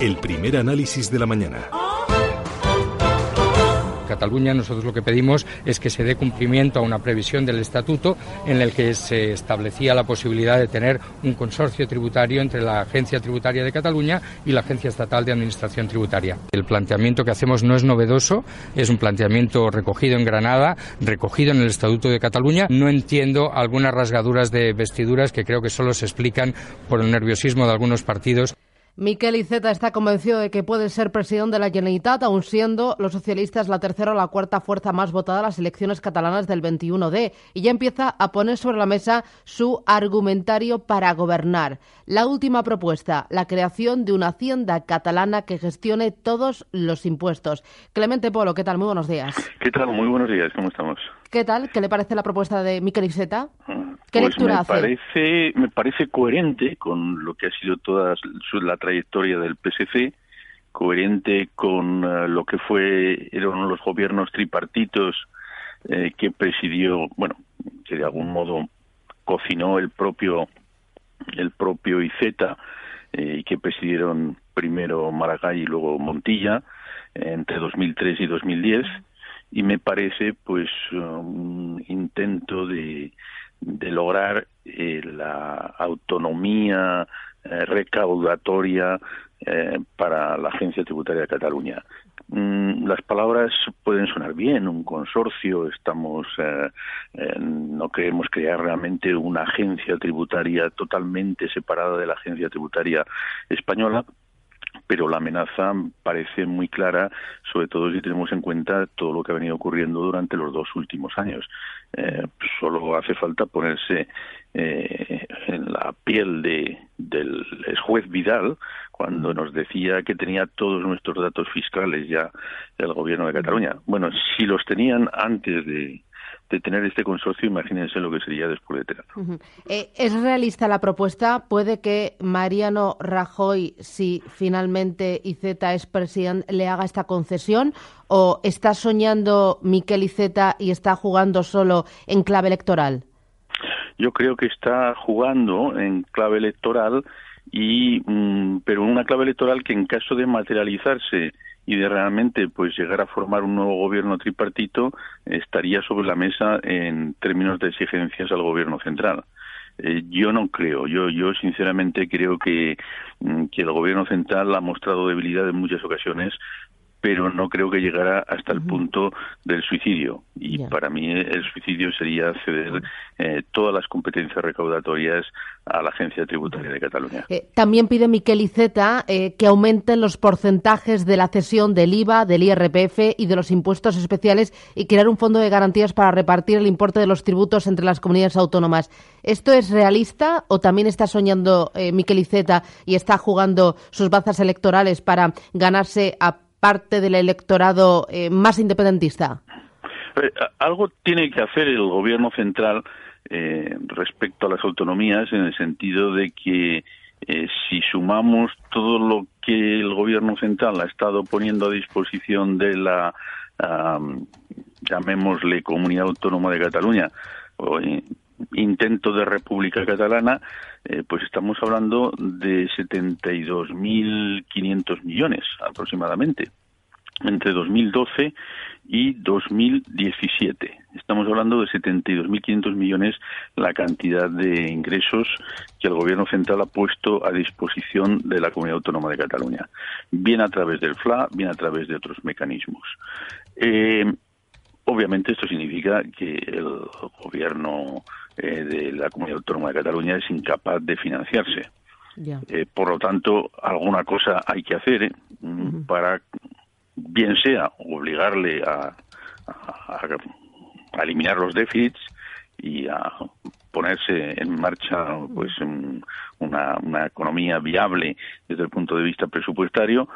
el primer análisis de la mañana. Cataluña nosotros lo que pedimos es que se dé cumplimiento a una previsión del estatuto en el que se establecía la posibilidad de tener un consorcio tributario entre la Agencia Tributaria de Cataluña y la Agencia Estatal de Administración Tributaria. El planteamiento que hacemos no es novedoso, es un planteamiento recogido en Granada, recogido en el Estatuto de Cataluña. No entiendo algunas rasgaduras de vestiduras que creo que solo se explican por el nerviosismo de algunos partidos. Miquel Iceta está convencido de que puede ser presidente de la Generalitat, aun siendo los socialistas la tercera o la cuarta fuerza más votada en las elecciones catalanas del 21D, y ya empieza a poner sobre la mesa su argumentario para gobernar. La última propuesta, la creación de una hacienda catalana que gestione todos los impuestos. Clemente Polo, ¿qué tal? Muy buenos días. ¿Qué tal? Muy buenos días, ¿cómo estamos? ¿Qué tal? ¿Qué le parece la propuesta de Miquel Iceta? Ah, ¿Qué pues lectura me Parece, me parece coherente con lo que ha sido toda la trayectoria del PSC, coherente con uh, lo que fue eran los gobiernos tripartitos eh, que presidió, bueno, que de algún modo cocinó el propio el propio Iceta eh, y que presidieron primero Maragall y luego Montilla eh, entre 2003 y 2010 y me parece pues un intento de, de lograr eh, la autonomía eh, recaudatoria eh, para la Agencia Tributaria de Cataluña. Mm, las palabras pueden sonar bien, un consorcio, estamos, no queremos crear realmente una agencia tributaria totalmente separada de la agencia tributaria española, pero la amenaza parece muy clara, sobre todo si tenemos en cuenta todo lo que ha venido ocurriendo durante los dos últimos años. Eh, solo hace falta ponerse eh, en la piel de, del juez Vidal cuando nos decía que tenía todos nuestros datos fiscales ya el gobierno de Cataluña. Bueno, si los tenían antes de, de tener este consorcio, imagínense lo que sería después de tenerlo. Eh, ¿Es realista la propuesta? ¿Puede que Mariano Rajoy, si finalmente Iceta es presidente, le haga esta concesión? ¿O está soñando Miquel Iceta y está jugando solo en clave electoral? Yo creo que está jugando en clave electoral y mm, pero una clave electoral que en caso de materializarse y de realmente pues llegar a formar un nuevo gobierno tripartito estaría sobre la mesa en términos de exigencias al gobierno central. Eh, yo no creo, yo, yo sinceramente creo que, mm, que el gobierno central ha mostrado debilidad en muchas ocasiones, pero no creo que llegara hasta el punto del suicidio. Y para mí el suicidio sería ceder eh, todas las competencias recaudatorias a la Agencia Tributaria de Cataluña. Eh, también pide Miquel Iceta eh, que aumenten los porcentajes de la cesión del IVA, del IRPF y de los impuestos especiales y crear un fondo de garantías para repartir el importe de los tributos entre las comunidades autónomas. ¿Esto es realista o también está soñando Miquel Iceta y está jugando sus bazas electorales para ganarse a parte del electorado eh, más independentista? Eh, algo tiene que hacer el gobierno central eh, respecto a las autonomías en el sentido de que si sumamos todo lo que el gobierno central ha estado poniendo a disposición de la llamémosle comunidad autónoma de Cataluña intento de República Catalana, eh, pues estamos hablando de 72.500 millones aproximadamente entre 2012 y 2017. Estamos hablando de 72.500 millones la cantidad de ingresos que el Gobierno central ha puesto a disposición de la Comunidad Autónoma de Cataluña, bien a través del FLA, bien a través de otros mecanismos. Eh, obviamente esto significa que el Gobierno eh, de la Comunidad Autónoma de Cataluña es incapaz de financiarse. Eh, por lo tanto, alguna cosa hay que hacer ¿eh? para, bien sea, obligarle a, a, eliminar los déficits y a ponerse en marcha pues una, una economía viable desde el punto de vista presupuestario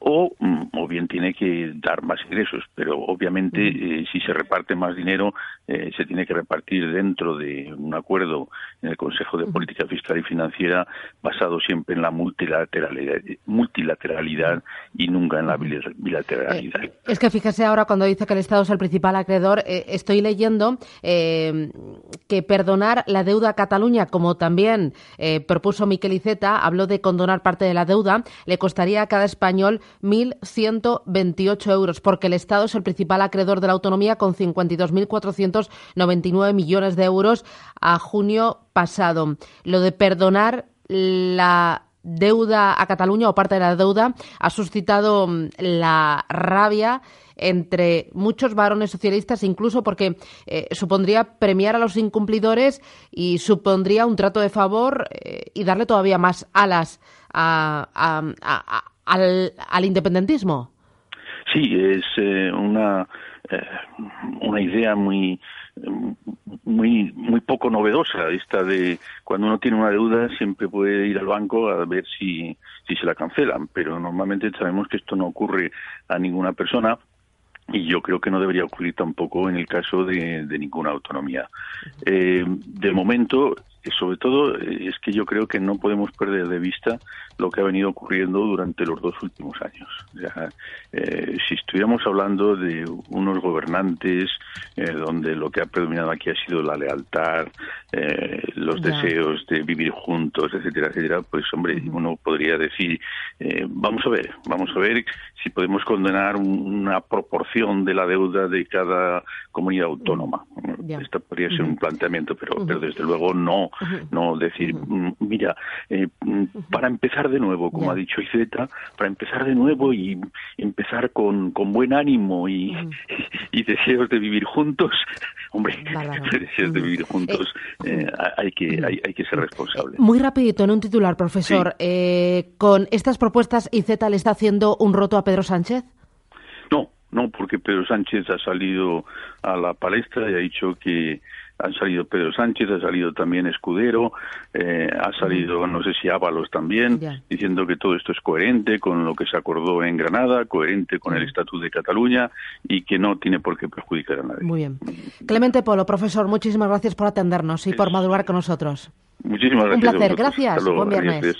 o, mm, o bien tiene que dar más ingresos. Pero obviamente, eh, si se reparte más dinero, eh, se tiene que repartir dentro de un acuerdo en el Consejo de Política Fiscal y Financiera basado siempre en la multilateralidad, multilateralidad y nunca en la bilateralidad. Eh, es que fíjese ahora cuando dice que el Estado es el principal acreedor, estoy leyendo que perdonar la deuda a Cataluña, como también propuso Miquel Iceta, habló de condonar parte de la deuda, le costaría a cada español 1.128 euros, porque el Estado es el principal acreedor de la autonomía con 52.499 millones de euros a junio pasado. Lo de perdonar la deuda a Cataluña o parte de la deuda ha suscitado mm, la rabia entre muchos varones socialistas, incluso porque eh, supondría premiar a los incumplidores y supondría un trato de favor eh, y darle todavía más alas a, al, al independentismo. Sí, es eh, una, eh, una idea muy, muy, muy poco novedosa esta de cuando uno tiene una deuda siempre puede ir al banco a ver si, si se la cancelan, pero normalmente sabemos que esto no ocurre a ninguna persona y yo creo que no debería ocurrir tampoco en el caso de, de ninguna autonomía. Eh, de momento, sobre todo, es que yo creo que no podemos perder de vista lo que ha venido ocurriendo durante los dos últimos años. Eh, si estuviéramos hablando de unos gobernantes eh, donde lo que ha predominado aquí ha sido la lealtad, eh, los deseos de vivir juntos, etcétera, etcétera, pues hombre, uno podría decir, vamos a ver, vamos a ver si podemos condenar una proporción de la deuda de cada comunidad autónoma. Esto podría ser un planteamiento, pero, pero desde luego no, no decir, mm, mira, mm, para empezar de nuevo, como ha dicho Iseta, para empezar de nuevo y empezar con, con buen ánimo y, y, deseos de vivir juntos, hombre, deseos de vivir juntos, eh, eh, hay, que, hay, hay, que ser responsable. Muy rapidito, en un titular, profesor, eh, ¿con estas propuestas Iseta le está haciendo un roto a Pedro Sánchez? No, porque Pedro Sánchez ha salido a la palestra y ha dicho que han salido Pedro Sánchez, ha salido también Escudero, eh, ha salido, no sé si Ábalos también, diciendo que todo esto es coherente con lo que se acordó en Granada, coherente con el Estatuto de Cataluña y que no tiene por qué perjudicar a nadie. Muy bien. Clemente Polo, profesor, muchísimas gracias por atendernos y por madurar con nosotros. Muchísimas gracias. Un placer, gracias. Buen viernes.